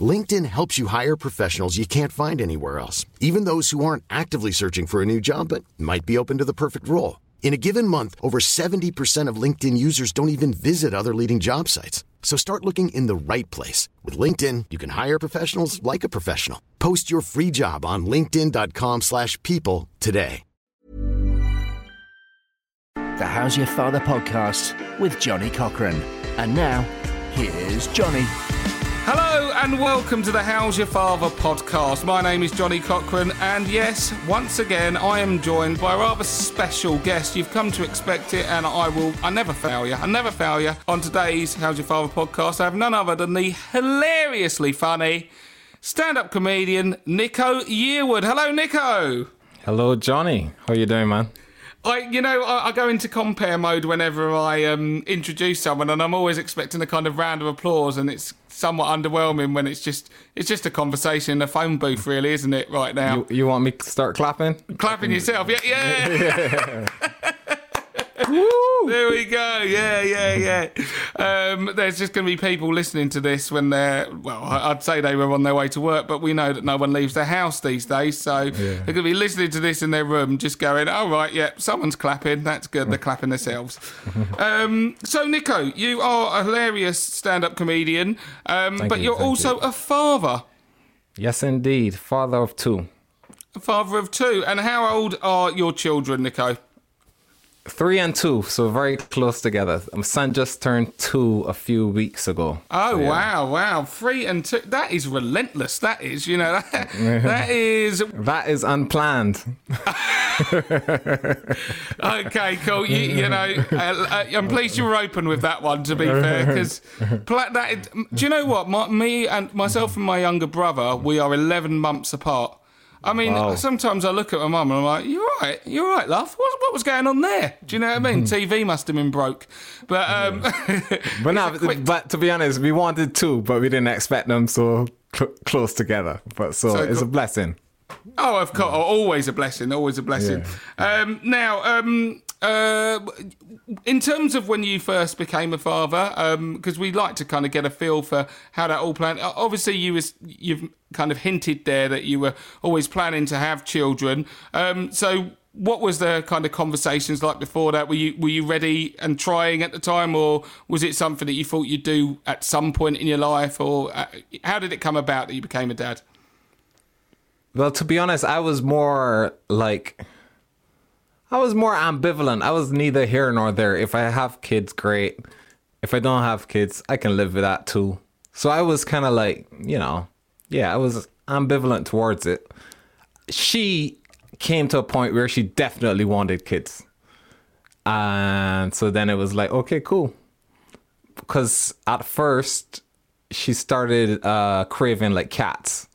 LinkedIn helps you hire professionals you can't find anywhere else, even those who aren't actively searching for a new job but might be open to the perfect role. In a given month, over 70% of LinkedIn users don't even visit other leading job sites. So start looking in the right place. With LinkedIn, you can hire professionals like a professional. Post your free job on linkedin.com slash people today. The How's Your Father podcast with Johnny Cochran. And now, here's Johnny. Hello and welcome to the How's Your Father podcast. My name is Johnny Cochran, and yes, once again, I am joined by a rather special guest. You've come to expect it, and I will, I never fail you. I never fail you. On today's How's Your Father podcast, I have none other than the hilariously funny stand up comedian Nico Yearwood. Hello, Nico. Hello, Johnny. How are you doing, man? I, you know, I, I, go into compere mode whenever I um, introduce someone, and I'm always expecting a kind of round of applause, and it's somewhat underwhelming when it's just it's just a conversation in a phone booth, really, isn't it? Right now, you, you want me to start clapping? Clapping yourself, yeah, yeah. there we go. Yeah, yeah, yeah. Um, there's just going to be people listening to this when they're, well, I'd say they were on their way to work, but we know that no one leaves their house these days. So yeah. they're going to be listening to this in their room, just going, oh, right, yeah, someone's clapping. That's good. They're clapping themselves. Um, so, Nico, you are a hilarious stand up comedian, um, but you, are also you. a father. Yes, indeed. Father of two. Father of two. And how old are your children, Nico? Three and two, so very close together. My son just turned two a few weeks ago. Oh so, yeah. wow, wow! Three and two. That is relentless. That is, you know, that, that is that is unplanned. okay, cool. You, you know, uh, uh, I'm pleased you were open with that one. To be fair, because that. Do you know what? My, me and myself and my younger brother, we are 11 months apart. I mean, wow. sometimes I look at my mum and I'm like, "You're right, you're right, love. What, what was going on there? Do you know what I mean? TV must have been broke." But um, but no, quick... but to be honest, we wanted two, but we didn't expect them so cl- close together. But so, so it's a blessing. Oh, of course, always a blessing, always a blessing. Yeah. Um, now, um, uh, in terms of when you first became a father, because um, we like to kind of get a feel for how that all planned. Obviously, you was you've kind of hinted there that you were always planning to have children. Um, so, what was the kind of conversations like before that? Were you were you ready and trying at the time, or was it something that you thought you'd do at some point in your life, or uh, how did it come about that you became a dad? Well, to be honest, I was more like I was more ambivalent. I was neither here nor there. If I have kids, great. If I don't have kids, I can live with that too. So I was kind of like, you know, yeah, I was ambivalent towards it. She came to a point where she definitely wanted kids. And so then it was like, okay, cool. Because at first, she started uh, craving like cats.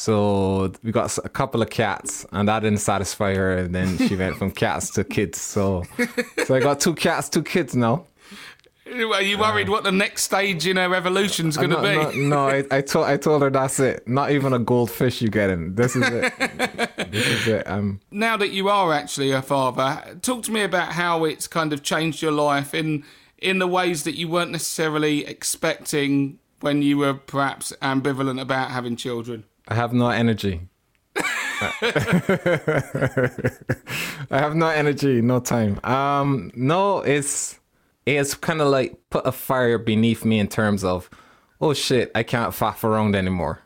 So we got a couple of cats, and that didn't satisfy her. And then she went from cats to kids. So, so I got two cats, two kids now. Are you worried uh, what the next stage in her evolution's going to be? No, no I, I, told I told her that's it. Not even a goldfish you getting. This is it. this is it. Um, now that you are actually a father, talk to me about how it's kind of changed your life in in the ways that you weren't necessarily expecting when you were perhaps ambivalent about having children. I have no energy. I have no energy, no time. Um, no, it's it's kind of like put a fire beneath me in terms of, oh shit, I can't faff around anymore.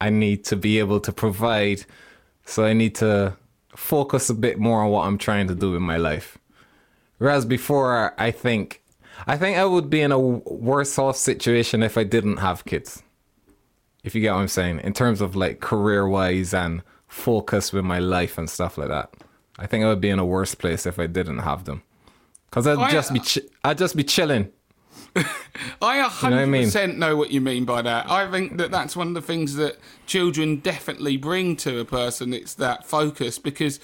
I need to be able to provide, so I need to focus a bit more on what I'm trying to do in my life. Whereas before, I think, I think I would be in a worse off situation if I didn't have kids if you get what I'm saying, in terms of like career wise and focus with my life and stuff like that. I think I would be in a worse place if I didn't have them, because I'd I, just be chi- I'd just be chilling. I 100% you know I mean? know what you mean by that. I think that that's one of the things that children definitely bring to a person. It's that focus because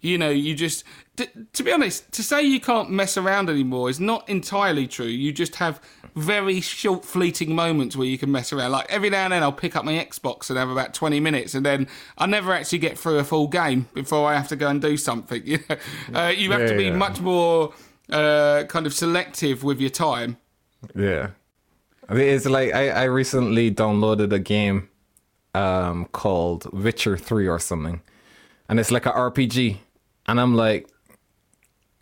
you know, you just. T- to be honest, to say you can't mess around anymore is not entirely true. You just have very short, fleeting moments where you can mess around. Like every now and then, I'll pick up my Xbox and have about twenty minutes, and then I never actually get through a full game before I have to go and do something. You know, uh, you have Yeah, to be yeah. much more uh, kind of selective with your time. Yeah. I mean, It's like I, I recently downloaded a game um, called Witcher 3 or something. And it's like a RPG. And I'm like,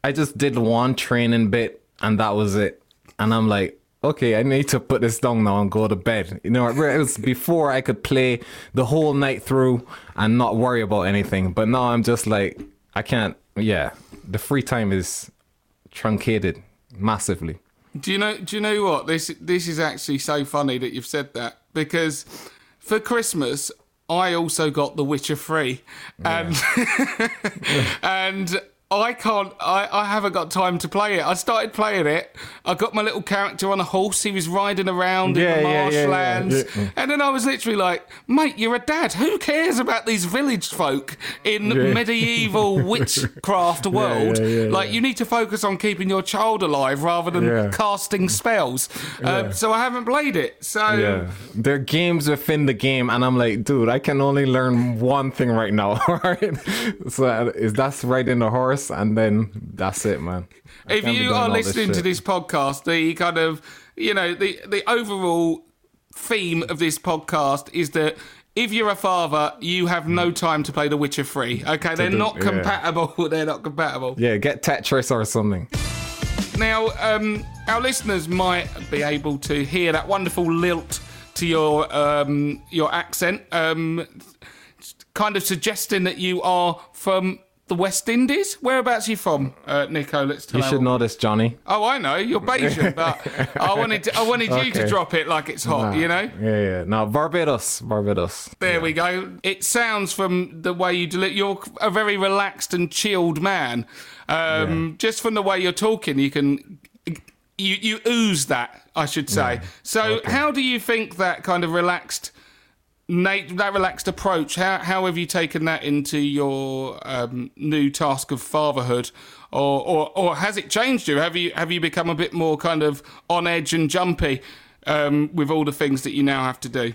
I just did one training bit and that was it. And I'm like, okay, I need to put this down now and go to bed. You know, it was before I could play the whole night through and not worry about anything. But now I'm just like, I can't, yeah. The free time is truncated massively. Do you know? Do you know what this? This is actually so funny that you've said that because for Christmas I also got The Witcher Free, and and I can't. I, I haven't got time to play it. I started playing it. I got my little character on a horse. He was riding around Yeah, in the yeah, marshlands, yeah. and then I was literally like, "Mate, you're a dad. Who cares about these village folk in the medieval witchcraft world? like, you need to focus on keeping your child alive rather than casting spells." Um, so I haven't played it. So Yeah, there are games within the game, and I'm like, dude, I can only learn one thing right now. Right? So is that's riding the horse, and then that's it, man. I if you are all this listening to this podcast, the kind of you know the the overall theme of this podcast is that if you're a father, you have no time to play The Witcher 3. Okay, they're not yeah. compatible. They're not compatible. yeah, get Tetris or something. Now, um, our listeners might be able to hear that wonderful lilt to your um, your accent, um, kind of suggesting that you are from the West Indies. Whereabouts are you from, uh, Nico? Let's tell You should know this, Johnny. Oh, I know you're Bajan, but I wanted to, I wanted you to Okay. drop it like it's hot. You know. Yeah, yeah. No, Barbados, Barbados. There we go. It sounds from the way you deliver. You're a very relaxed and chilled man. Um, Just from the way you're talking, you can you you ooze that. I should say. So, how do you think that kind of relaxed? Nate, that relaxed approach. How how have you taken that into your um, new task of fatherhood, or, or or has it changed you? Have you have you become a bit more kind of on edge and jumpy um, with all the things that you now have to do?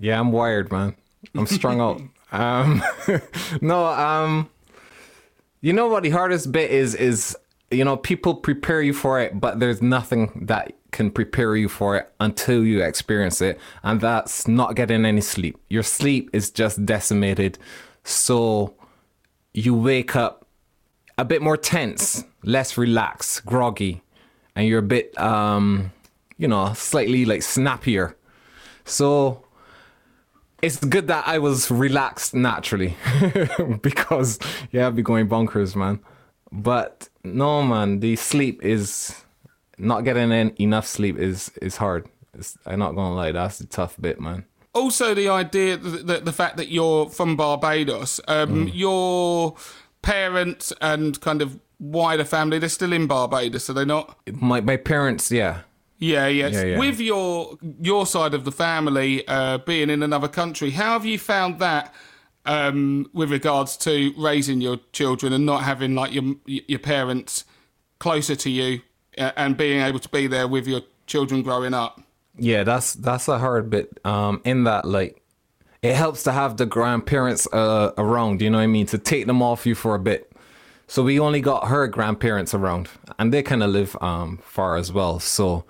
Yeah, I'm wired, man. I'm strung out. Um, no, um, you know what the hardest bit is? Is you know people prepare you for it, but there's nothing that can prepare you for it until you experience it, and that's not getting any sleep. Your sleep is just decimated, so you wake up a bit more tense, less relaxed, groggy, and you're a bit, um, you know, slightly like snappier. So it's good that I was relaxed naturally because yeah, I'd be going bonkers, man. But no, man, the sleep is not getting in enough sleep is is hard. It's, I'm not gonna lie, that's the tough bit, man. also the idea that the, the fact that you're from Barbados, um, your parents and kind of wider family, they're still in Barbados, are they not? My my parents, yeah, Yeah, yes. Yeah, yeah. With your your side of the family uh, being in another country, how have you found that um, with regards to raising your children and not having like your your parents closer to you and being able to be there with your children growing up? yeah. That's that's a hard bit. Um, in that like. It helps to have the grandparents uh, around, you know what I mean, to take them off you for a bit. So we only got her grandparents around, and they kind of live um, far as well. So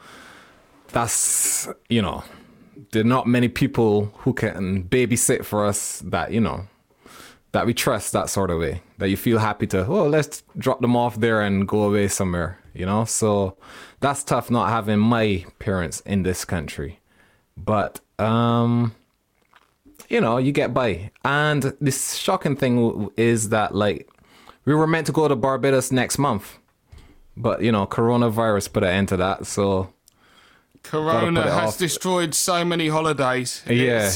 that's you know, there are not many people who can babysit for us that you know that we trust that sort of way. That you feel happy to oh let's drop them off there and go away somewhere. You know, so that's tough not having my parents in this country, but um you know, you get by. And this shocking thing is that like we were meant to go to Barbados next month, but you know, coronavirus put an end to that. So Corona has off. destroyed so many holidays. yeah,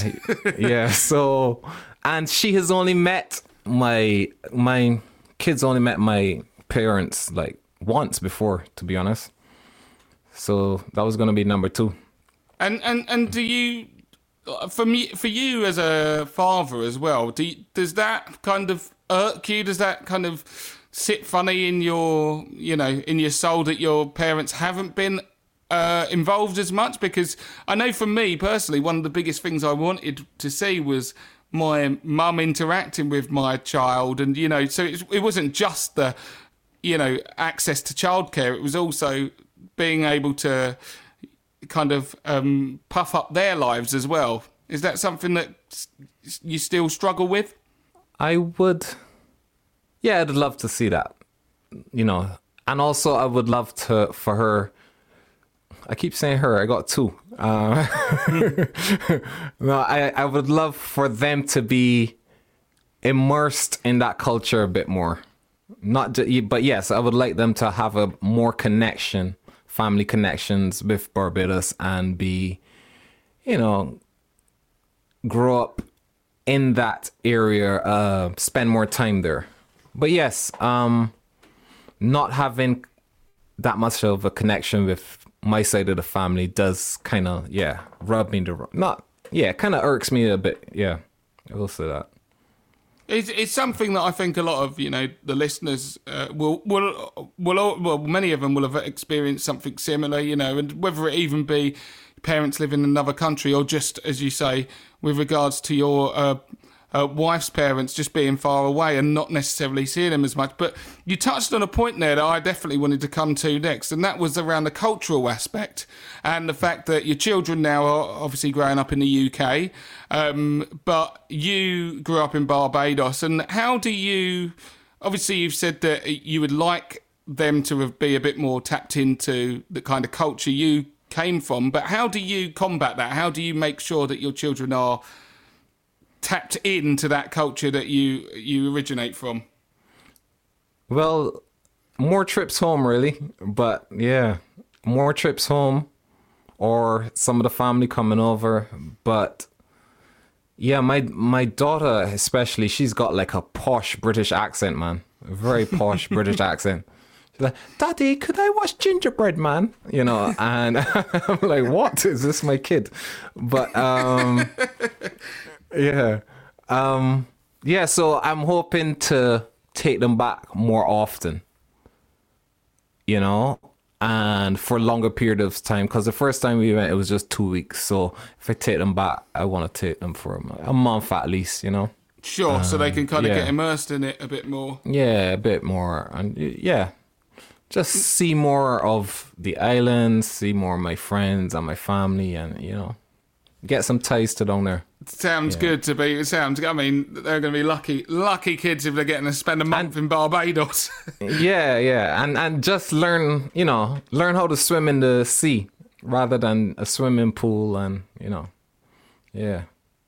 yeah. So and she has only met my my kids only met my parents like once before, to be honest. So that was gonna be number two. And and and do you, for me, for you as a father as well, do you, does that kind of irk you? Does that kind of sit funny in your, you know, in your soul that your parents haven't been uh, involved as much? Because I know for me personally, one of the biggest things I wanted to see was my mum interacting with my child, and you know, so it, it wasn't just the, you know, access to childcare. It was also being able to kind of um, puff up their lives as well. Is that something that you still struggle with? I would, yeah, I'd love to see that, you know, and also I would love to for her. I keep saying her. I got two. Uh, no, I I would love for them to be immersed in that culture a bit more. Not, ju- but yes, I would like them to have a more connection, family connections with Barbados, and be, you know, grow up in that area, uh, spend more time there. But yes, um, not having that much of a connection with my side of the family does kind of yeah rub me the. Not yeah, kind of irks me a bit. Yeah, I will say that. It's, it's something that I think a lot of you know the listeners uh, will will will all, well many of them will have experienced something similar you know and whether it even be parents living in another country or just as you say with regards to your uh, uh, wife's parents just being far away and not necessarily seeing them as much but you touched on a point there that I definitely wanted to come to next and that was around the cultural aspect and the fact that your children now are obviously growing up in the UK um, but you grew up in Barbados, and how do you? Obviously, you've said that you would like them to be a bit more tapped into the kind of culture you came from, but how do you combat that? How do you make sure that your children are tapped into that culture that you you originate from? Well, more trips home, really. But yeah, more trips home, or some of the family coming over. But yeah, my my daughter especially, she's got like a posh British accent, man. A very posh British accent. She's like, Daddy, could I watch Gingerbread Man? You know, and I'm like, what? Is this my kid? But um yeah. Um yeah, so I'm hoping to take them back more often. You know, and for a longer period of time because the first time we went it was just two weeks so if i take them back i want to take them for a month, a month at least you know Sure, so they can kind of yeah. get immersed in it a bit more. yeah a bit more and yeah just see more of the island see more of my friends and my family and you know get some ties to down there Sounds good to be. It sounds. I mean, they're going to be lucky, lucky kids if they're getting to spend a month in Barbados. yeah yeah and and just learn you know learn how to swim in the sea rather than a swimming pool and you know yeah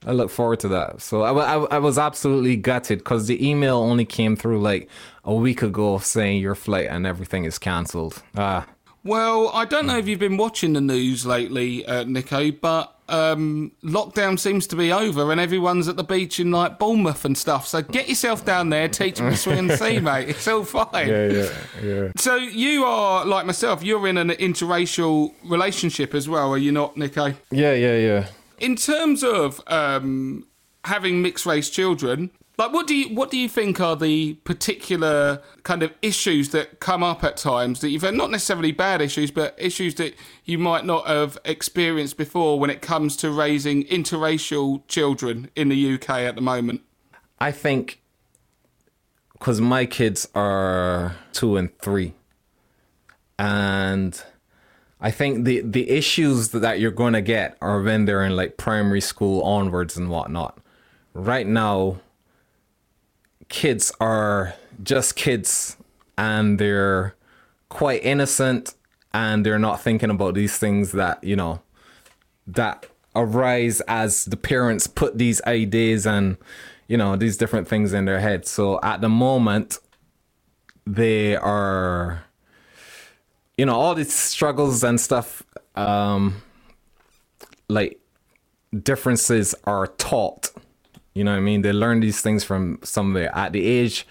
i look forward to that so i, I, I was absolutely gutted because the email only came through like a week ago saying your flight and everything is cancelled ah Well, I don't know if you've been watching the news lately, uh, Nico, but um, lockdown seems to be over and everyone's at the beach in like Bournemouth and stuff. So get yourself down there, teach me to swim and sea, mate. It's all fine. yeah yeah So you are like myself. You're in an interracial relationship as well, are you not, Nico? yeah yeah yeah In terms of um, having mixed race children, like what do you what do you think are the particular kind of issues that come up at times that you've not necessarily bad issues, but issues that you might not have experienced before when it comes to raising interracial children in the UK at the moment? I think because my kids are two and three, and I think the the issues that you're going to get are when they're in like primary school onwards and whatnot. Right now, kids are just kids, and they're quite innocent, and they're not thinking about these things that you know that arise as the parents put these ideas and you know these different things in their head. So at the moment they are you know all these struggles and stuff um like differences are taught you know what i mean they learn these things from somewhere at the age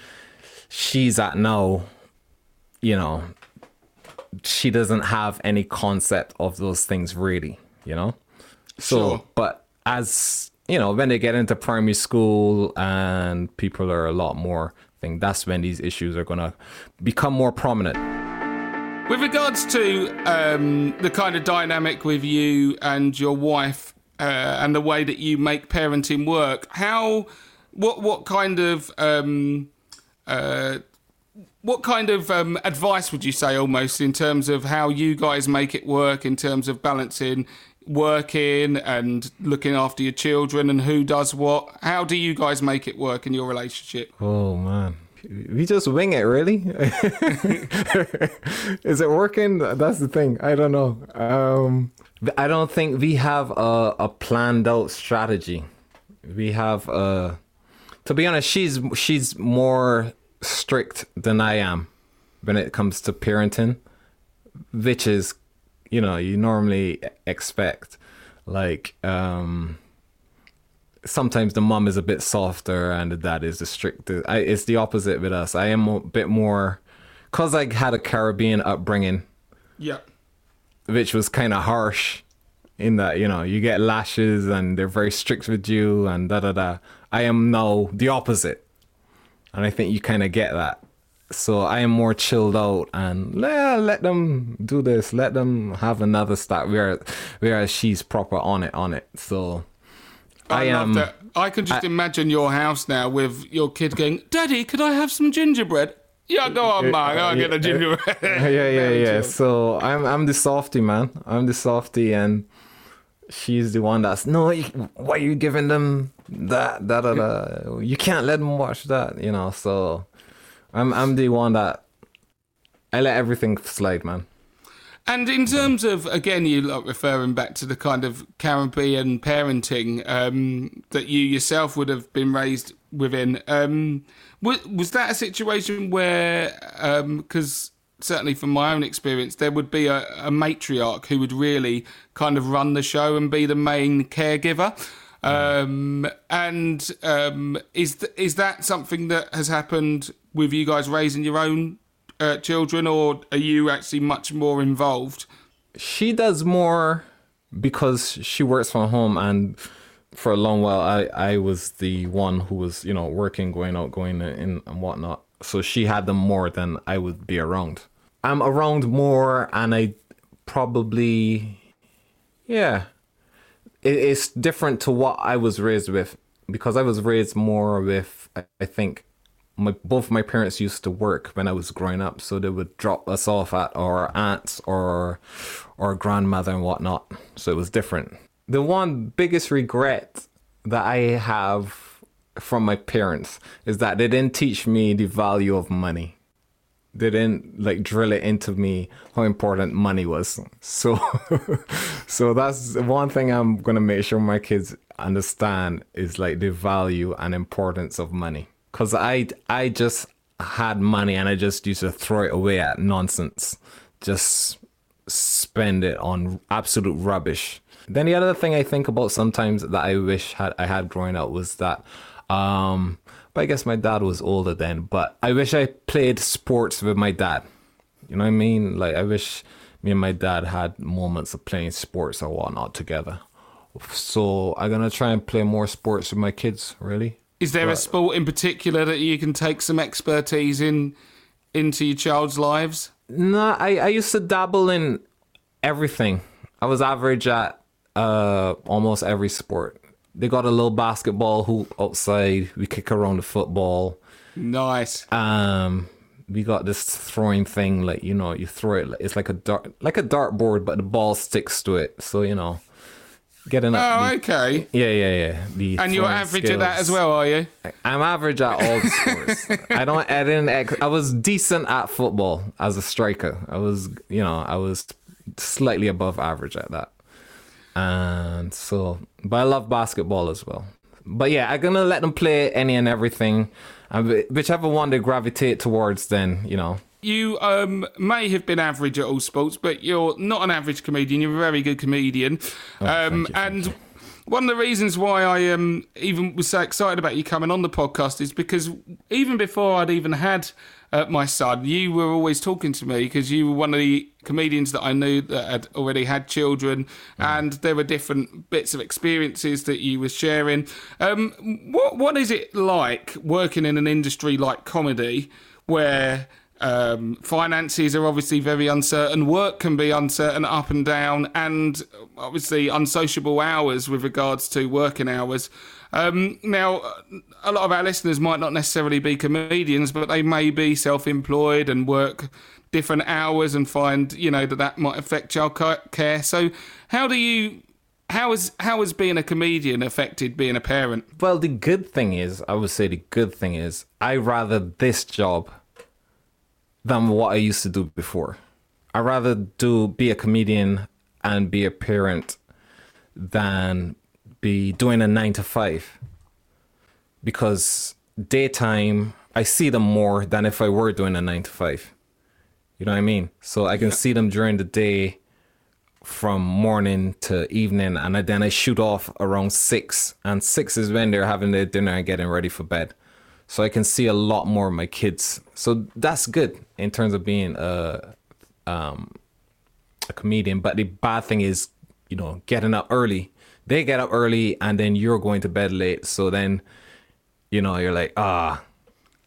she's at now you know she doesn't have any concept of those things really you know so Sure. but as you know, when they get into primary school and people are a lot more, I think that's when these issues are going to become more prominent. With regards to um, the kind of dynamic with you and your wife uh, and the way that you make parenting work, how, what, what kind of, um, uh, what kind of um, advice would you say almost in terms of how you guys make it work in terms of balancing working and looking after your children and who does what? How do you guys make it work in your relationship? Oh man. We just wing it, really. Is it working? That's the thing. I don't know. Um, I don't think we have a, a planned out strategy. We have a. To be honest, she's she's more strict than I am when it comes to parenting, which is you know you normally expect like um sometimes the mom is a bit softer and the dad is the stricter I, it's the opposite with us i am a bit more because i had a caribbean upbringing Yeah. which was kind of harsh in that you know you get lashes and they're very strict with you and da da da i am now the opposite and i think you kind of get that so I am more chilled out and yeah, let them do this, let them have another start. Whereas, whereas she's proper on it, on it. So I, I love am. that. I can just imagine your house now with your kid going, Daddy, could I have some gingerbread? Yeah, go on, man. I'll get a gingerbread. yeah, yeah, Very yeah. So I'm I'm the softy man. I'm the softy, and she's the one that's no. Why are you giving them that? Da da da. You can't let them watch that. You know. So I'm I'm the one that I let everything slide, man. And in terms of again, you like referring back to the kind of Caribbean parenting um, that you yourself would have been raised within. Um, was, was that a situation where, because certainly from my own experience, there would be a, a matriarch who would really kind of run the show and be the main caregiver? Um, and um, is th- is that something that has happened with you guys raising your own uh, children, or are you actually much more involved? she does more because she works from home and for a long while I, I was the one who was you know working going out going in and whatnot. So she had them more than i would be around. I'm around more and i probably yeah. It, it's different to what i was raised with because i was raised more with i, I think my both my parents used to work when I was growing up, so they would drop us off at our aunts or or grandmother and whatnot. So it was different. The one biggest regret that I have from my parents is that they didn't teach me the value of money. They didn't like drill it into me how important money was. So so that's one thing I'm gonna make sure my kids understand is like the value and importance of money because I I just had money and I just used to throw it away at nonsense, just spend it on absolute rubbish. Then the other thing I think about sometimes that I wish had I had growing up was that, um, but I guess my dad was older then. But I wish I played sports with my dad. You know what I mean? Like I wish me and my dad had moments of playing sports or whatnot together. So I'm gonna try and play more sports with my kids. Really. Is there a sport in particular that you can take some expertise in into your child's lives? No, I, I used to dabble in everything. I was average at uh almost every sport. They got a little basketball hoop outside. We kick around the football. Nice. Um, we got this throwing thing like you know you throw it. It's like a dart, like a dartboard, but the ball sticks to it. So you know, getting up. Oh, the- okay. yeah, yeah, yeah. The And you're average at that as well, are you? I'm average at all sports. I don't. I didn't. ex- I was decent at football as a striker. I was, you know, I was slightly above average at that. And so, but I love basketball as well. But yeah, I'm gonna let them play any and everything, uh, and whichever one they gravitate towards, then you know. You um, may have been average at all sports, but you're not an average comedian. You're a very good comedian. um, Oh, thank you, and one of the reasons why I um, even was so excited about you coming on the podcast is because even before I'd even had uh, my son, you were always talking to me because you were one of the comedians that I knew that had already had children, and there were different bits of experiences that you were sharing. Um, what what is it like working in an industry like comedy where um, finances are obviously very uncertain. Work can be uncertain up and down, and obviously unsociable hours with regards to working hours. Um, now, a lot of our listeners might not necessarily be comedians, but they may be self-employed and work different hours and find you know that that might affect childcare. So, how do you? How is how has being a comedian affected being a parent? Well, the good thing is, I would say the good thing is, I rather this job than what I used to do before. I rather do be a comedian and be a parent than be doing a nine to five because daytime I see them more than if I were doing a nine to five. You know what I mean? So I can see them during the day from morning to evening and then I shoot off around six and six is when they're having their dinner and getting ready for bed so I can see a lot more of my kids. So that's good in terms of being a um, a comedian. But the bad thing is, you know, getting up early. They get up early, and then you're going to bed late. So then, you know, you're like, ah,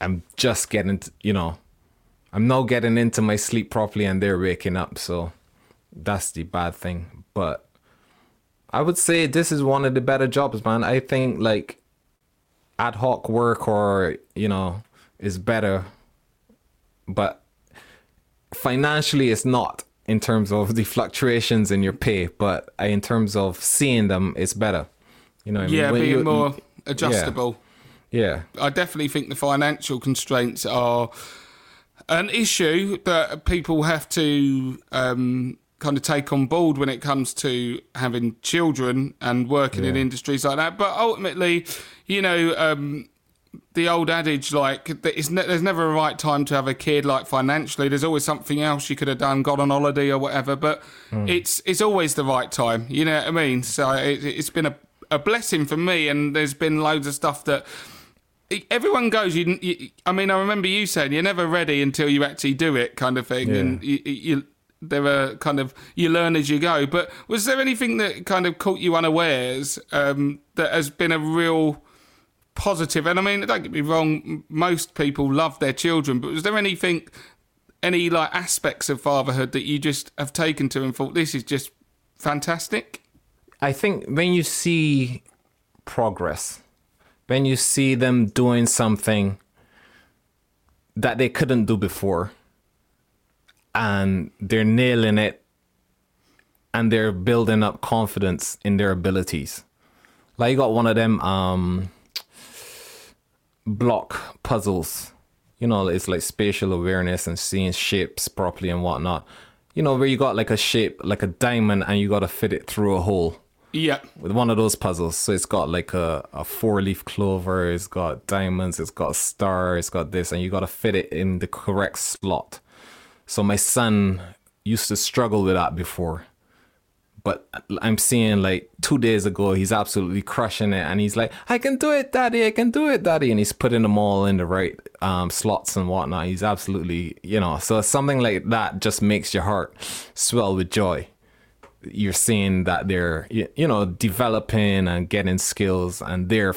I'm just getting, you know, I'm now getting into my sleep properly, and they're waking up. So that's the bad thing. But I would say this is one of the better jobs, man. I think like ad hoc work or you know is better but financially it's not in terms of the fluctuations in your pay but in terms of seeing them it's better you know yeah I mean? being you, more adjustable yeah. yeah i definitely think the financial constraints are an issue that people have to um, kind of take on board when it comes to having children and working yeah. in industries like that. But ultimately, you know, um, the old adage like ne- there's never a right time to have a kid like financially there's always something else you could have done gone on holiday or whatever but mm. it's it's always the right time you know what i mean so it, has been a, a blessing for me and there's been loads of stuff that everyone goes you, you, i mean i remember you saying you're never ready until you actually do it kind of thing yeah. and you, you there are kind of you learn as you go. But was there anything that kind of caught you unawares um, that has been a real positive? And I mean, don't get me wrong, most people love their children, but was there anything, any like aspects of fatherhood that you just have taken to and thought this is just fantastic? I think when you see progress, when you see them doing something that they couldn't do before and they're nailing it and they're building up confidence in their abilities. Like you got one of them um block puzzles. You know, it's like spatial awareness and seeing shapes properly and whatnot. You know, where you got like a shape, like a diamond, and you got to fit it through a hole. Yeah. With one of those puzzles. So it's got like a, a four leaf clover, it's got diamonds, it's got a star, it's got this, and you got to fit it in the correct slot. So my son used to struggle with that before. But I'm seeing like two days ago, he's absolutely crushing it. And he's like, I can do it, daddy. I can do it, daddy. And he's putting them all in the right um, slots and whatnot. He's absolutely, you know, so something like that just makes your heart swell with joy. You're seeing that they're, you know, developing and getting skills and they're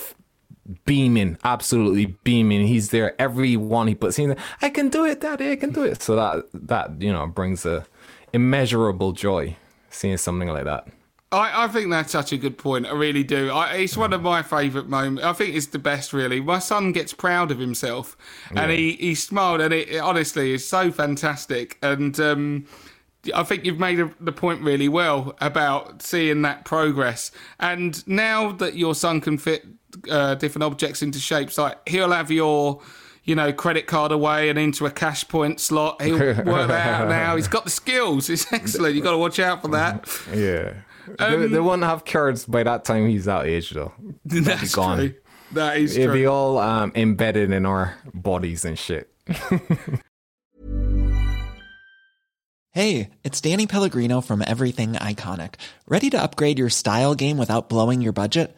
beaming, absolutely beaming. He's there every one he puts in. I can do it, Daddy. I can do it. So that that you know brings a immeasurable joy seeing something like that. I, I think that's such a good point. I really do. I, it's one of my favourite moments. I think it's the best, really. My son gets proud of himself, and yeah. he, he smiled, and it, it honestly is so fantastic. And um, I think you've made a, the point really well about seeing that progress. And now that your son can fit uh, different objects into shapes. Like he'll have your, you know, credit card away and into a cash point slot. He'll work that out now. He's got the skills. It's excellent. You've got to watch out for that. Yeah. Um, they, they, won't have cards by that time he's that age, though. That's gone. true. That is It'll true. be all um, embedded in our bodies and shit. Hey, it's Danny Pellegrino from Everything Iconic. Ready to upgrade your style game without blowing your budget?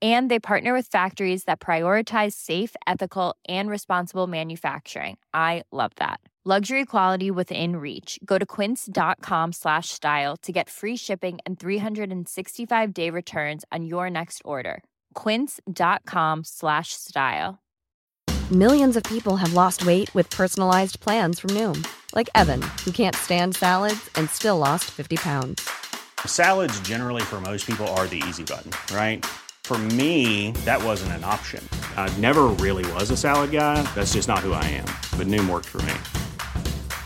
And they partner with factories that prioritize safe, ethical, and responsible manufacturing. I love that. Luxury quality within reach. Go to quince.com slash style to get free shipping and 365-day returns on your next order. quince.com slash style. Millions of people have lost weight with personalized plans from Noom, like Evan, who can't stand salads and still lost 50 pounds. Salads, generally, for most people, are the easy button, right? For me, that wasn't an option. I never really was a salad guy. That's just not who I am. But Noom worked for me.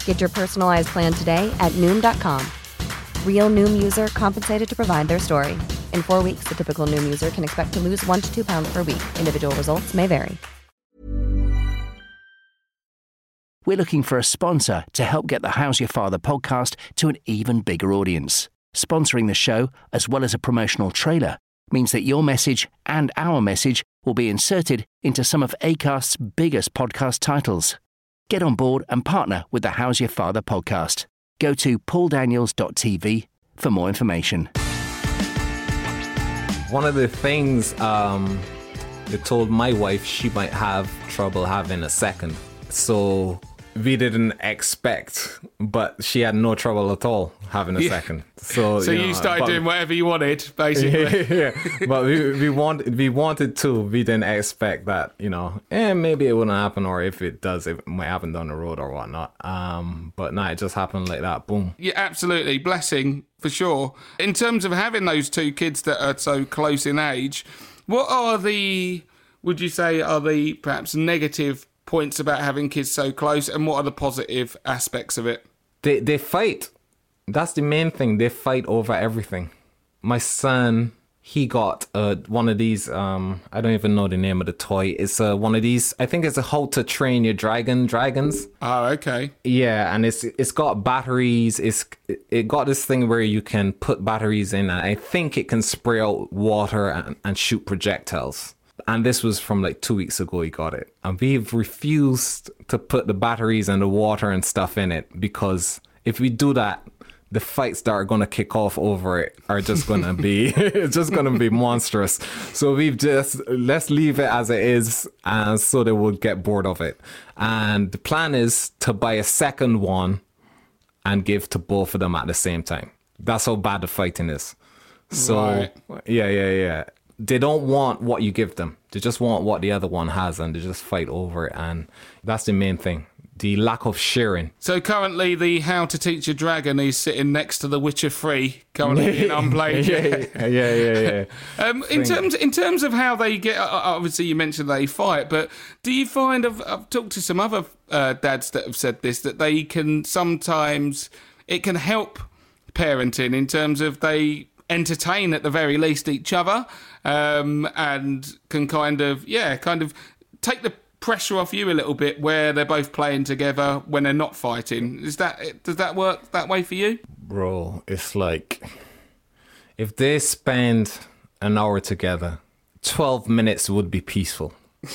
Get your personalized plan today at Noom.com. Real Noom user compensated to provide their story. In four weeks, the typical Noom user can expect to lose one to two pounds per week. Individual results may vary. We're looking for a sponsor to help get the How's Your Father podcast to an even bigger audience. Sponsoring the show, as well as a promotional trailer, means that your message and our message will be inserted into some of ACAST's biggest podcast titles. Get on board and partner with the How's Your Father podcast. Go to pauldaniels.tv for more information. One of the things um, they told my wife she might have trouble having a second. So we didn't expect, but she had no trouble at all having a Yeah. second. So, So you, know, started but- doing whatever you wanted, basically. yeah, but we we want we wanted to. We didn't expect that, you know. And maybe it wouldn't happen, or if it does, it might happen down the road or whatnot. Um, but no, it just happened like that. Boom. Yeah, absolutely. Blessing for sure. In terms of having those two kids that are so close in age, what are the, would you say, are the perhaps negative points about having kids so close, and what are the positive aspects of it? They they fight. That's the main thing. They fight over everything. My son, he got uh one of these. Um, I don't even know the name of the toy. It's uh, one of these. I think it's a how to train your dragon dragons. Oh, okay. Yeah, and it's it's got batteries. It's it got this thing where you can put batteries in, and I think it can spray out water and, and shoot projectiles. And this was from like two weeks ago. He got it, and we've refused to put the batteries and the water and stuff in it because if we do that, the fights that are gonna kick off over it are just gonna be it's just gonna be monstrous. So we've just let's leave it as it is, and so they will get bored of it. And the plan is to buy a second one and give to both of them at the same time. That's how bad the fighting is. So Right. yeah, yeah, yeah. They don't want what you give them. They just want what the other one has, and they just fight over it. And that's the main thing: the lack of sharing. So currently, the How to Teach a Dragon is sitting next to The Witcher Three, currently in unplayed. yeah, yeah, yeah, yeah. Um, in terms in terms of how they get, uh, obviously you mentioned they fight, but do you find I've, I've talked to some other uh, dads that have said this that they can sometimes it can help parenting in terms of they entertain at the very least each other um, and can kind of yeah kind of take the pressure off you a little bit where they're both playing together when they're not fighting. Is that does that work that way for you? Bro it's like if they spend an hour together 12 minutes would be peaceful.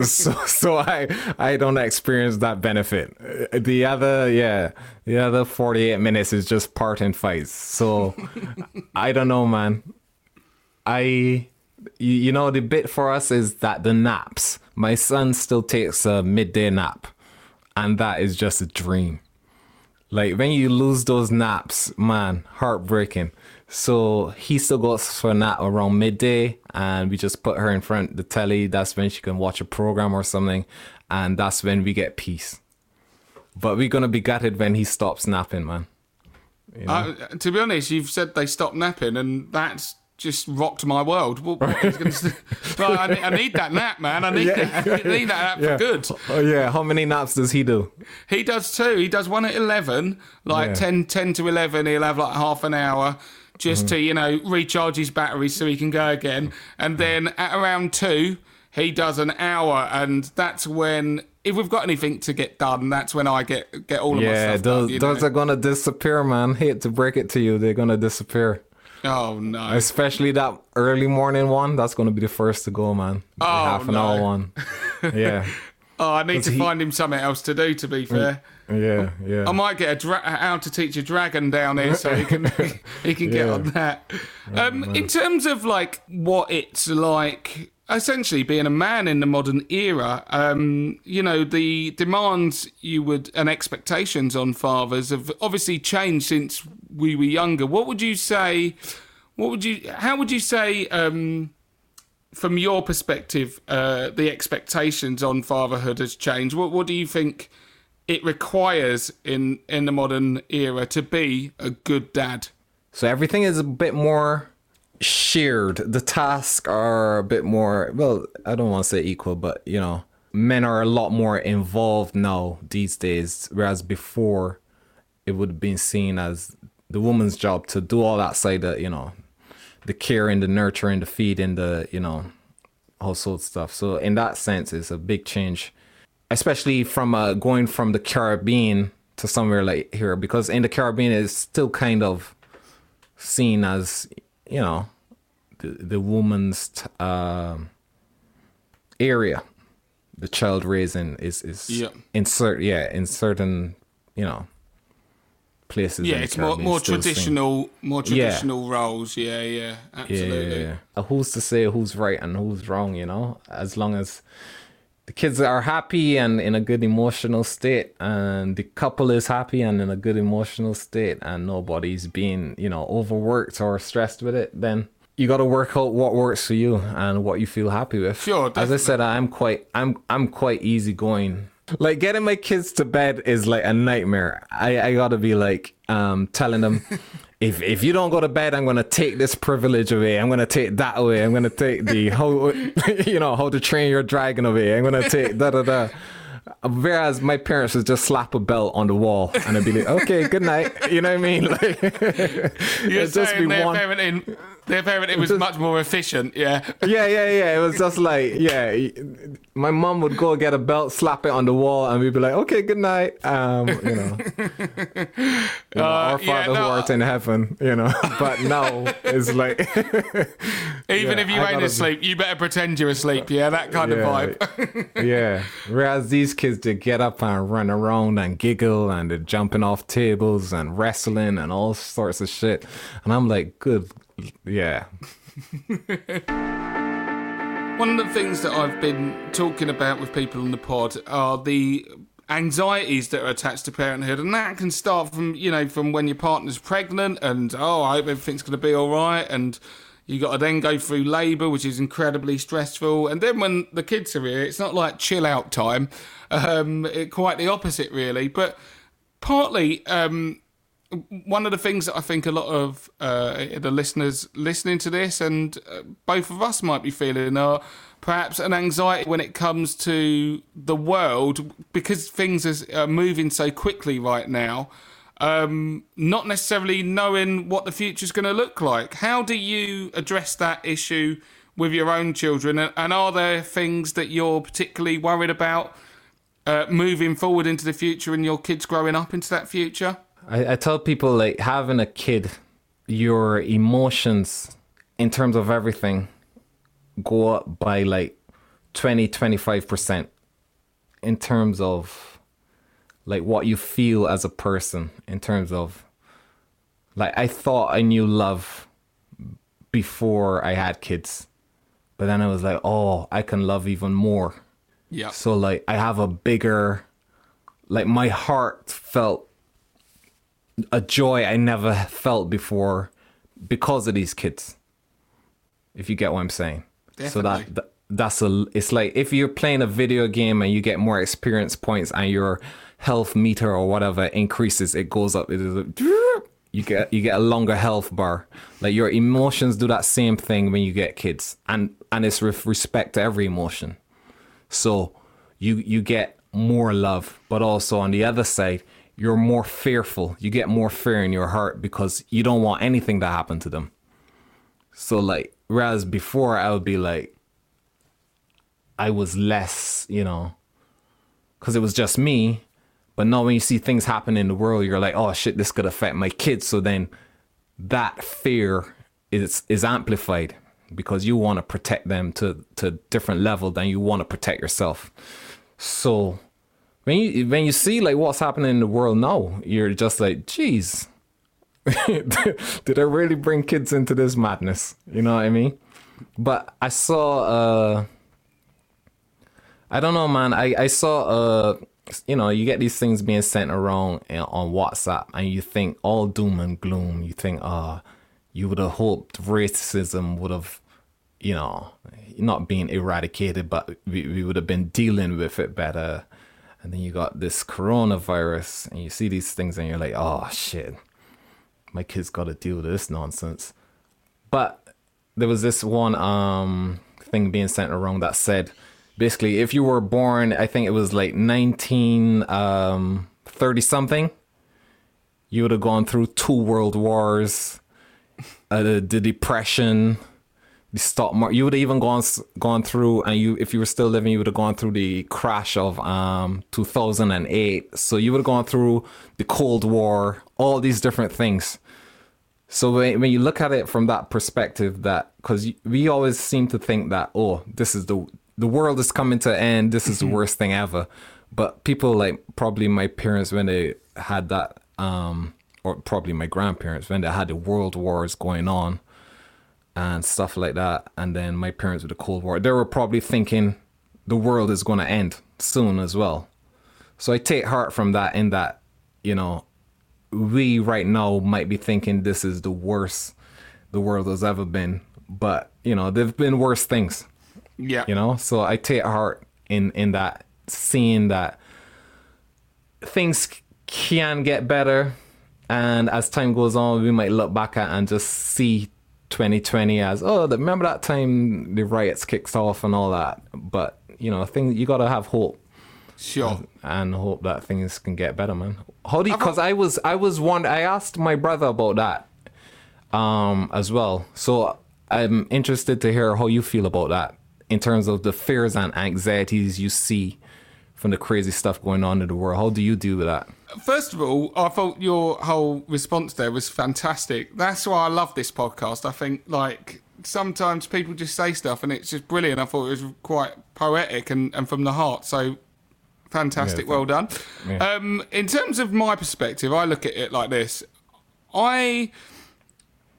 So so i i don't experience that benefit. The other yeah the other 48 minutes is just part and fights so i don't know man i you, you know the bit for us is that the naps my son still takes a midday nap and that is just a dream like when you lose those naps, man, heartbreaking. So he still goes for a nap around midday, and we just put her in front of the telly. That's when she can watch a program or something, and that's when we get peace. but we're gonna be gutted when he stops napping, man. Uh, to be honest, you've said they stop napping, and that's just rocked my world. Well, what is gonna well, I, need, I need that nap, man. I need that. I need that nap Yeah. for good. Oh yeah, how many naps does he do? He does two. He does one at 11, like Yeah. 10, 10 to 11. He'll have like half an hour just Mm-hmm. to, you know, recharge his batteries so he can go again. And then at around two, he does an hour. And that's when, if we've got anything to get done, that's when I get get all of my Yeah, stuff those done. those know? are gonna disappear, man. Hate to break it to you, they're gonna disappear. Oh, no. Especially that early morning one. That's gonna be the first to go, man. The Oh, half an no. hour one. Yeah, Oh, I need to he- find him something else to do, to be fair. yeah, yeah. I might get a dra- how to teach a dragon down here so he can he can get Yeah. on that. Um, in terms of like what it's like, essentially being a man in the modern era, um, you know, the demands you would and expectations on fathers have obviously changed since we were younger. What would you say? What would you? How would you say? Um, from your perspective, uh, the expectations on fatherhood has changed. What what do you think it requires in in the modern era to be a good dad? So everything is a bit more shared. The tasks are a bit more, well, I don't want to say equal, but you know, men are a lot more involved now these days, whereas before it would have been seen as the woman's job to do all that side of, you know, the caring, the nurturing, the feeding, the, you know, household stuff. So in that sense, it's a big change, especially from uh, going from the Caribbean to somewhere like here, because in the Caribbean it's still kind of seen as you know the the woman's t- um area. The child raising is is Yeah. in cer- yeah in certain you know places. Yeah, it's more more traditional, more Yeah. traditional roles. Yeah, yeah, Yeah, absolutely. yeah, yeah. Uh, Who's to say who's right and who's wrong? You know, as long as the kids are happy and in a good emotional state, and the couple is happy and in a good emotional state, and nobody's being you know overworked or stressed with it, then you got to work out what works for you and what you feel happy with. Sure, As I said, I'm quite I'm I'm quite easygoing. Like getting my kids to bed is like a nightmare. I, I gotta be like um telling them if if you don't go to bed, I'm gonna take this privilege away. I'm gonna take that away. I'm gonna take the how you know how to train your dragon away. I'm gonna take da da da. Whereas my parents would just slap a belt on the wall and I'd be like, okay, good night. You know what I mean? Like, You're just be one- parenting, their it was much more efficient. Yeah. yeah, yeah, yeah. It was just like, yeah. My mom would go get a belt, slap it on the wall, and we'd be like, okay, good night. Um, you know, You know, our Uh, yeah, Father no, who art in heaven, you know. But now it's like, Even Yeah, if you I ain't be- asleep, you better pretend you're asleep. Yeah, that kind Yeah. of vibe. yeah. Whereas these kids, they get up and run around and giggle, and they're jumping off tables and wrestling and all sorts of shit. And I'm like, good, yeah. One of the things that I've been talking about with people on the pod are the anxieties that are attached to parenthood, and that can start from you know from when your partner's pregnant, and oh, I hope everything's going to be all right, and you got to then go through labour, which is incredibly stressful, and then when the kids are here, it's not like chill out time, um, it, quite the opposite really, but partly. Um, one of the things that I think a lot of uh, the listeners listening to this and uh, both of us might be feeling are perhaps an anxiety when it comes to the world because things are moving so quickly right now. Um, not necessarily knowing what the future is going to look like. How do you address that issue with your own children? And, are there things that you're particularly worried about uh, moving forward into the future and your kids growing up into that future? I, I tell people like having a kid, your emotions in terms of everything go up by like 20, 25% in terms of like what you feel as a person, in terms of like I thought I knew love before I had kids, but then I was like, oh, I can love even more. Yeah. So like I have a bigger like my heart felt a joy I never felt before because of these kids. If you get what I'm saying. So that, that that's a it's like if you're playing a video game and you get more experience points and you're health meter or whatever increases, it goes up. It is a, you get you get a longer health bar. Like your emotions do that same thing when you get kids, and and it's with respect to every emotion. So you you get more love, but also on the other side, you're more fearful. You get more fear in your heart because you don't want anything to happen to them. So like whereas before I would be like I was less, you know, because it was just me. But now when you see things happen in the world, you're like, oh shit, this could affect my kids. So then that fear is is amplified because you want to protect them to to different level than you want to protect yourself. So when you when you see like what's happening in the world now, you're just like, geez, did I really bring kids into this madness? You know what I mean? But I saw uh I don't know, man. I I saw uh you know, you get these things being sent around on WhatsApp and you think all doom and gloom. You think, ah, you would have hoped racism would have, you know, not being eradicated, but we, we would have been dealing with it better. And then you got this coronavirus and you see these things and you're like, oh shit, my kids got to deal with this nonsense. But there was this one um thing being sent around that said, basically if you were born i think it was like 1930 um, something you would have gone through two world wars uh, the, the, depression the stock market you would have even gone gone through and you if you were still living you would have gone through the crash of um, 2008 so you would have gone through the cold war all these different things so when, when you look at it from that perspective that because we always seem to think that oh this is the the world is coming to end. This is the worst thing ever. But people like probably my parents when they had that, um, or probably my grandparents when they had the world wars going on and stuff like that. And then my parents with the Cold War, they were probably thinking the world is going to end soon as well. So I take heart from that in that, you know, we right now might be thinking this is the worst the world has ever been. But, you know, there've been worse things. Yeah. You know, so I take heart in in that seeing that things can get better and as time goes on we might look back at and just see 2020 as oh remember that time the riots kicked off and all that? But you know thing you got to have hope. Sure. And, and, hope that things can get better man. How do you because i was i was one i asked my brother about that um as well. So i'm interested to hear how you feel about that in terms of the fears and anxieties you see from the crazy stuff going on in the world. How do you deal with that? First of all, I thought your whole response there was fantastic. That's why I love this podcast. I think like sometimes people just say stuff and it's just brilliant. I thought it was quite poetic and, and from the heart. So fantastic. Yeah, well done. Yeah. Um, in terms of my perspective, I look at it like this. I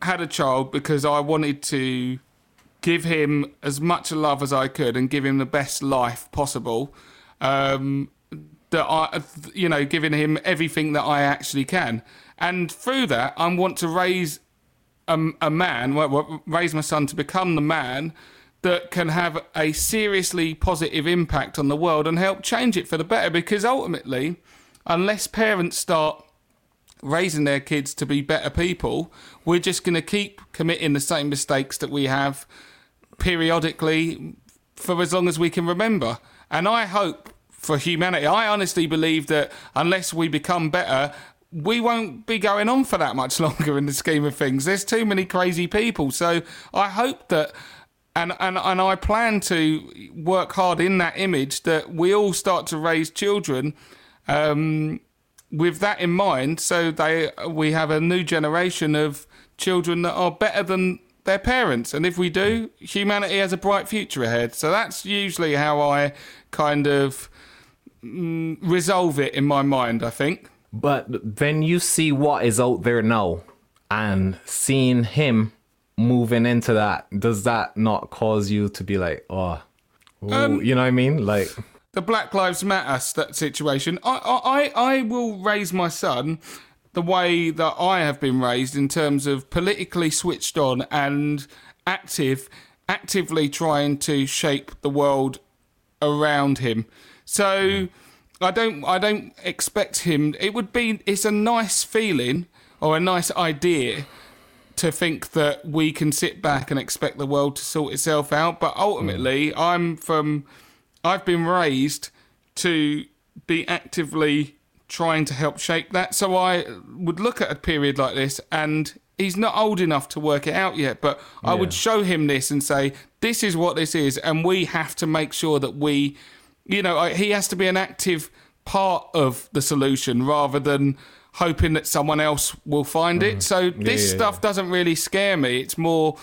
had a child because I wanted to give him as much love as I could and give him the best life possible. Um, that I, you know, giving him everything that I actually can, and through that, I want to raise a, a man, well, raise my son to become the man that can have a seriously positive impact on the world and help change it for the better. Because ultimately, unless parents start raising their kids to be better people, we're just going to keep committing the same mistakes that we have periodically for as long as we can remember. And I hope for humanity, I honestly believe that unless we become better, we won't be going on for that much longer in the scheme of things. There's too many crazy people. So I hope that and, and and I plan to work hard in that image that we all start to raise children um, with that in mind, so they we have a new generation of children that are better than their parents. And if we do, humanity has a bright future ahead. So that's usually how I kind of mm, resolve it in my mind, I think. But when you see what is out there now and seeing him moving into that, does that not cause you to be like, oh, ooh, um, you know what I mean? Like the Black Lives Matter situation. I, I, I will raise my son the way that I have been raised in terms of politically switched on and active, actively trying to shape the world around him. So I don't I don't expect him. It would be it's a nice feeling or a nice idea to think that we can sit back and expect the world to sort itself out. But ultimately, Mm. I'm from I've been raised to be actively trying to help shape that. So I would look at a period like this and he's not old enough to work it out yet, but I would show him this and say, this is what this is. And we have to make sure that we, you know, he has to be an active part of the solution rather than hoping that someone else will find it. So this yeah, stuff doesn't really scare me. It's more,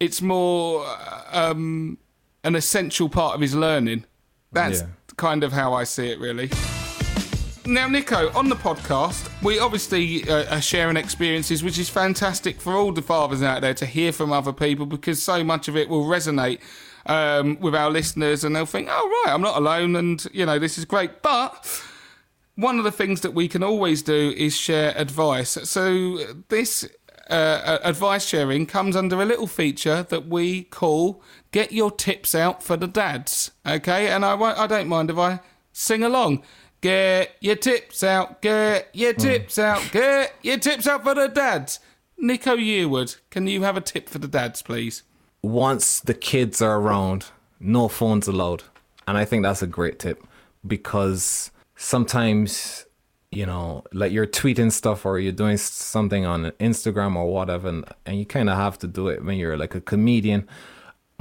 it's more um, an essential part of his learning. That's Yeah. kind of how I see it, really. Now, Nico, on the podcast, we obviously uh, are sharing experiences, which is fantastic for all the fathers out there to hear from other people because so much of it will resonate um, with our listeners and they'll think, oh, right, I'm not alone and, you know, this is great. But one of the things that we can always do is share advice. So this uh, advice sharing comes under a little feature that we call "Get Your Tips Out for the Dads." Okay, and I won't, I don't mind if I sing along. Get your tips out, get your hmm. tips out, get your tips out for the dads. Nico Yearwood, can you have a tip for the dads, please? once the kids are around, no phones allowed. And I think that's a great tip because sometimes, you know, like you're tweeting stuff or you're doing something on Instagram or whatever, and, and you kind of have to do it when you're like a comedian.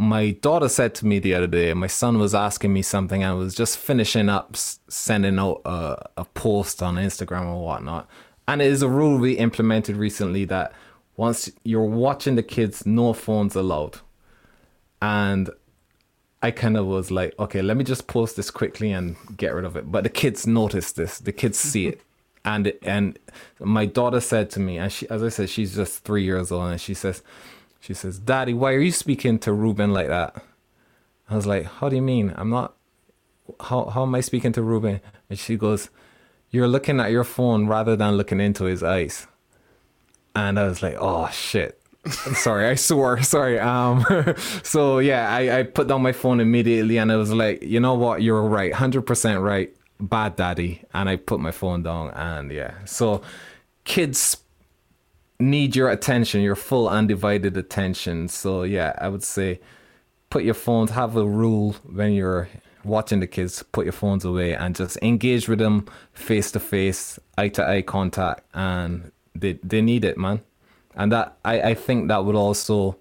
My daughter said to me the other day, my son was asking me something. I was just finishing up sending out a, a post on Instagram or whatnot. And it is a rule we implemented recently that once you're watching the kids, no phones allowed and I kind of was like, okay, let me just post this quickly and get rid of it. But the kids notice this. The kids see it, and and my daughter said to me, and she, as I said, she's just three years old, and she says, she says, Daddy, why are you speaking to Ruben like that? I was like, how do you mean? I'm not. How how am I speaking to Ruben? And she goes, you're looking at your phone rather than looking into his eyes. And I was like, oh shit. I'm sorry, I swore. Sorry. Um. so yeah, I, I put down my phone immediately, and I was like, you know what? You're right, hundred percent right. Bad daddy. And I put my phone down, and yeah. So kids need your attention, your full undivided attention. So yeah, I would say put your phones. Have a rule when you're watching the kids. Put your phones away and just engage with them face to face, eye to eye contact, and they they need it, man and that I, I think that would also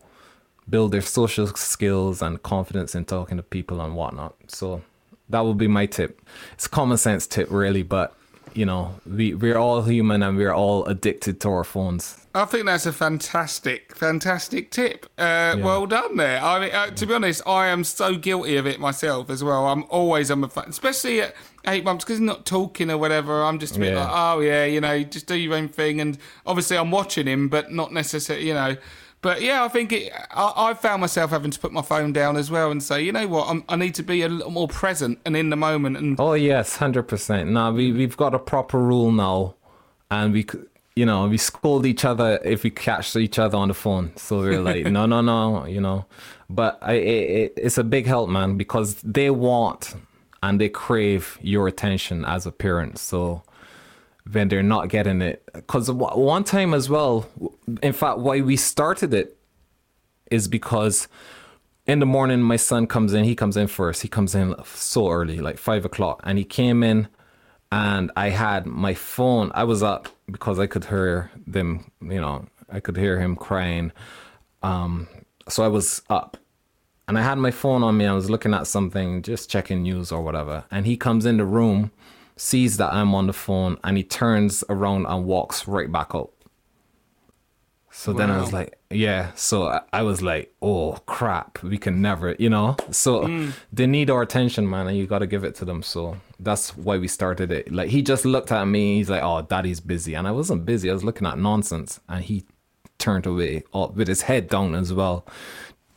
build their social skills and confidence in talking to people and whatnot. So that would be my tip. It's a common sense tip, really, but you know, we we're all human and we're all addicted to our phones. I think that's a fantastic, fantastic tip. Uh, Well done there. I mean, uh, to be honest, I am so guilty of it myself as well. I'm always on my phone, especially at eight months because he's not talking or whatever. I'm just a bit Yeah. like, oh yeah, you know, just do your own thing. And obviously, I'm watching him, but not necessarily, you know. But yeah, I think it, I, I found myself having to put my phone down as well and say, you know what, I'm, I need to be a little more present and in the moment. And Oh yes, hundred percent. Now we we've got a proper rule now, and we you know we scold each other if we catch each other on the phone. So we're like, no, no, no, you know. But I, it, it's a big help, man, because they want and they crave your attention as a parent. So when they're not getting it, because one time as well, in fact, why we started it is because in the morning my son comes in he comes in first. He comes in so early like five o'clock and he came in and i had my phone i was up because i could hear them you know i could hear him crying. Um so i was up and i had my phone on me i was looking at something just checking news or whatever. And he comes in the room sees that i'm on the phone and he turns around and walks right back up. so then I was like, yeah. So I, was like, oh crap, we can never, you know. So hmm. they need our attention, man, and you got to give it to them. So that's why we started it. Like he just looked at me, he's like, oh, daddy's busy, and I wasn't busy. I was looking at nonsense, and he turned away oh, with his head down as well,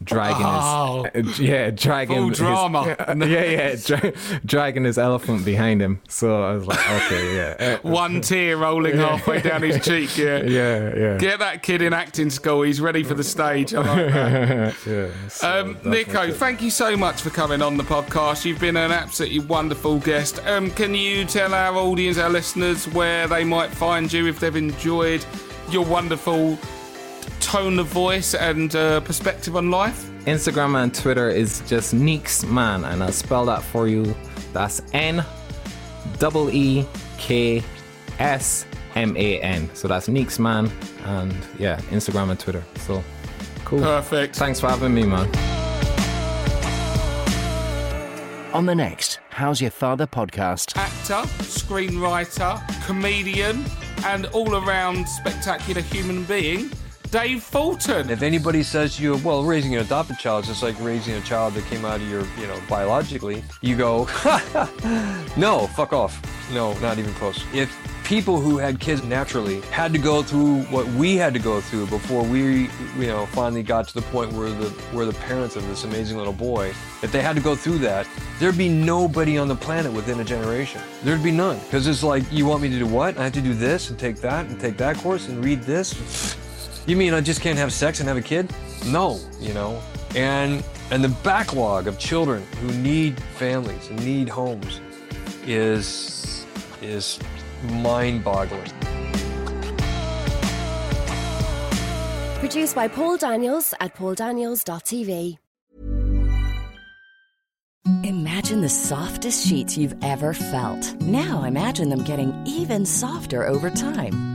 dragging Oh. his uh, yeah dragging Full his- drama. yeah yeah dra- dragging his elephant behind him. So I was like, okay, yeah, One tear rolling halfway down his cheek. Yeah. yeah, yeah. Get that kid in acting school. He's ready for the stage. I like that. yeah. So Um, Nico, thank you so much for coming on the podcast. You've been an absolutely wonderful guest. Um, can you tell our audience, our listeners, where they might find you if they've enjoyed your wonderful tone of voice and uh, perspective on life? Instagram and Twitter is just Neeks Man, and I'll spell that for you. That's N double E K S M A N. So that's Neeks Man, and yeah, Instagram and Twitter. So cool. Perfect. Thanks for having me, man. On the next How's Your Father podcast. Actor, screenwriter, comedian, and all around spectacular human being, Dave Fulton. If anybody says to you, well, raising an adopted child is just like raising a child that came out of your, you know, biologically, you go, no, fuck off. No, not even close. If people who had kids naturally had to go through what we had to go through before we, you know, finally got to the point where the where the parents of this amazing little boy, if they had to go through that, there'd be nobody on the planet within a generation. There'd be none. Because it's like, you want me to do what? I have to do this and take that and take that course and read this? You mean I just can't have sex and have a kid? No, you know. And and the backlog of children who need families and need homes is is mind-boggling. Produced by Paul Daniels at pauldaniels.tv. Imagine the softest sheets you've ever felt. Now imagine them getting even softer over time.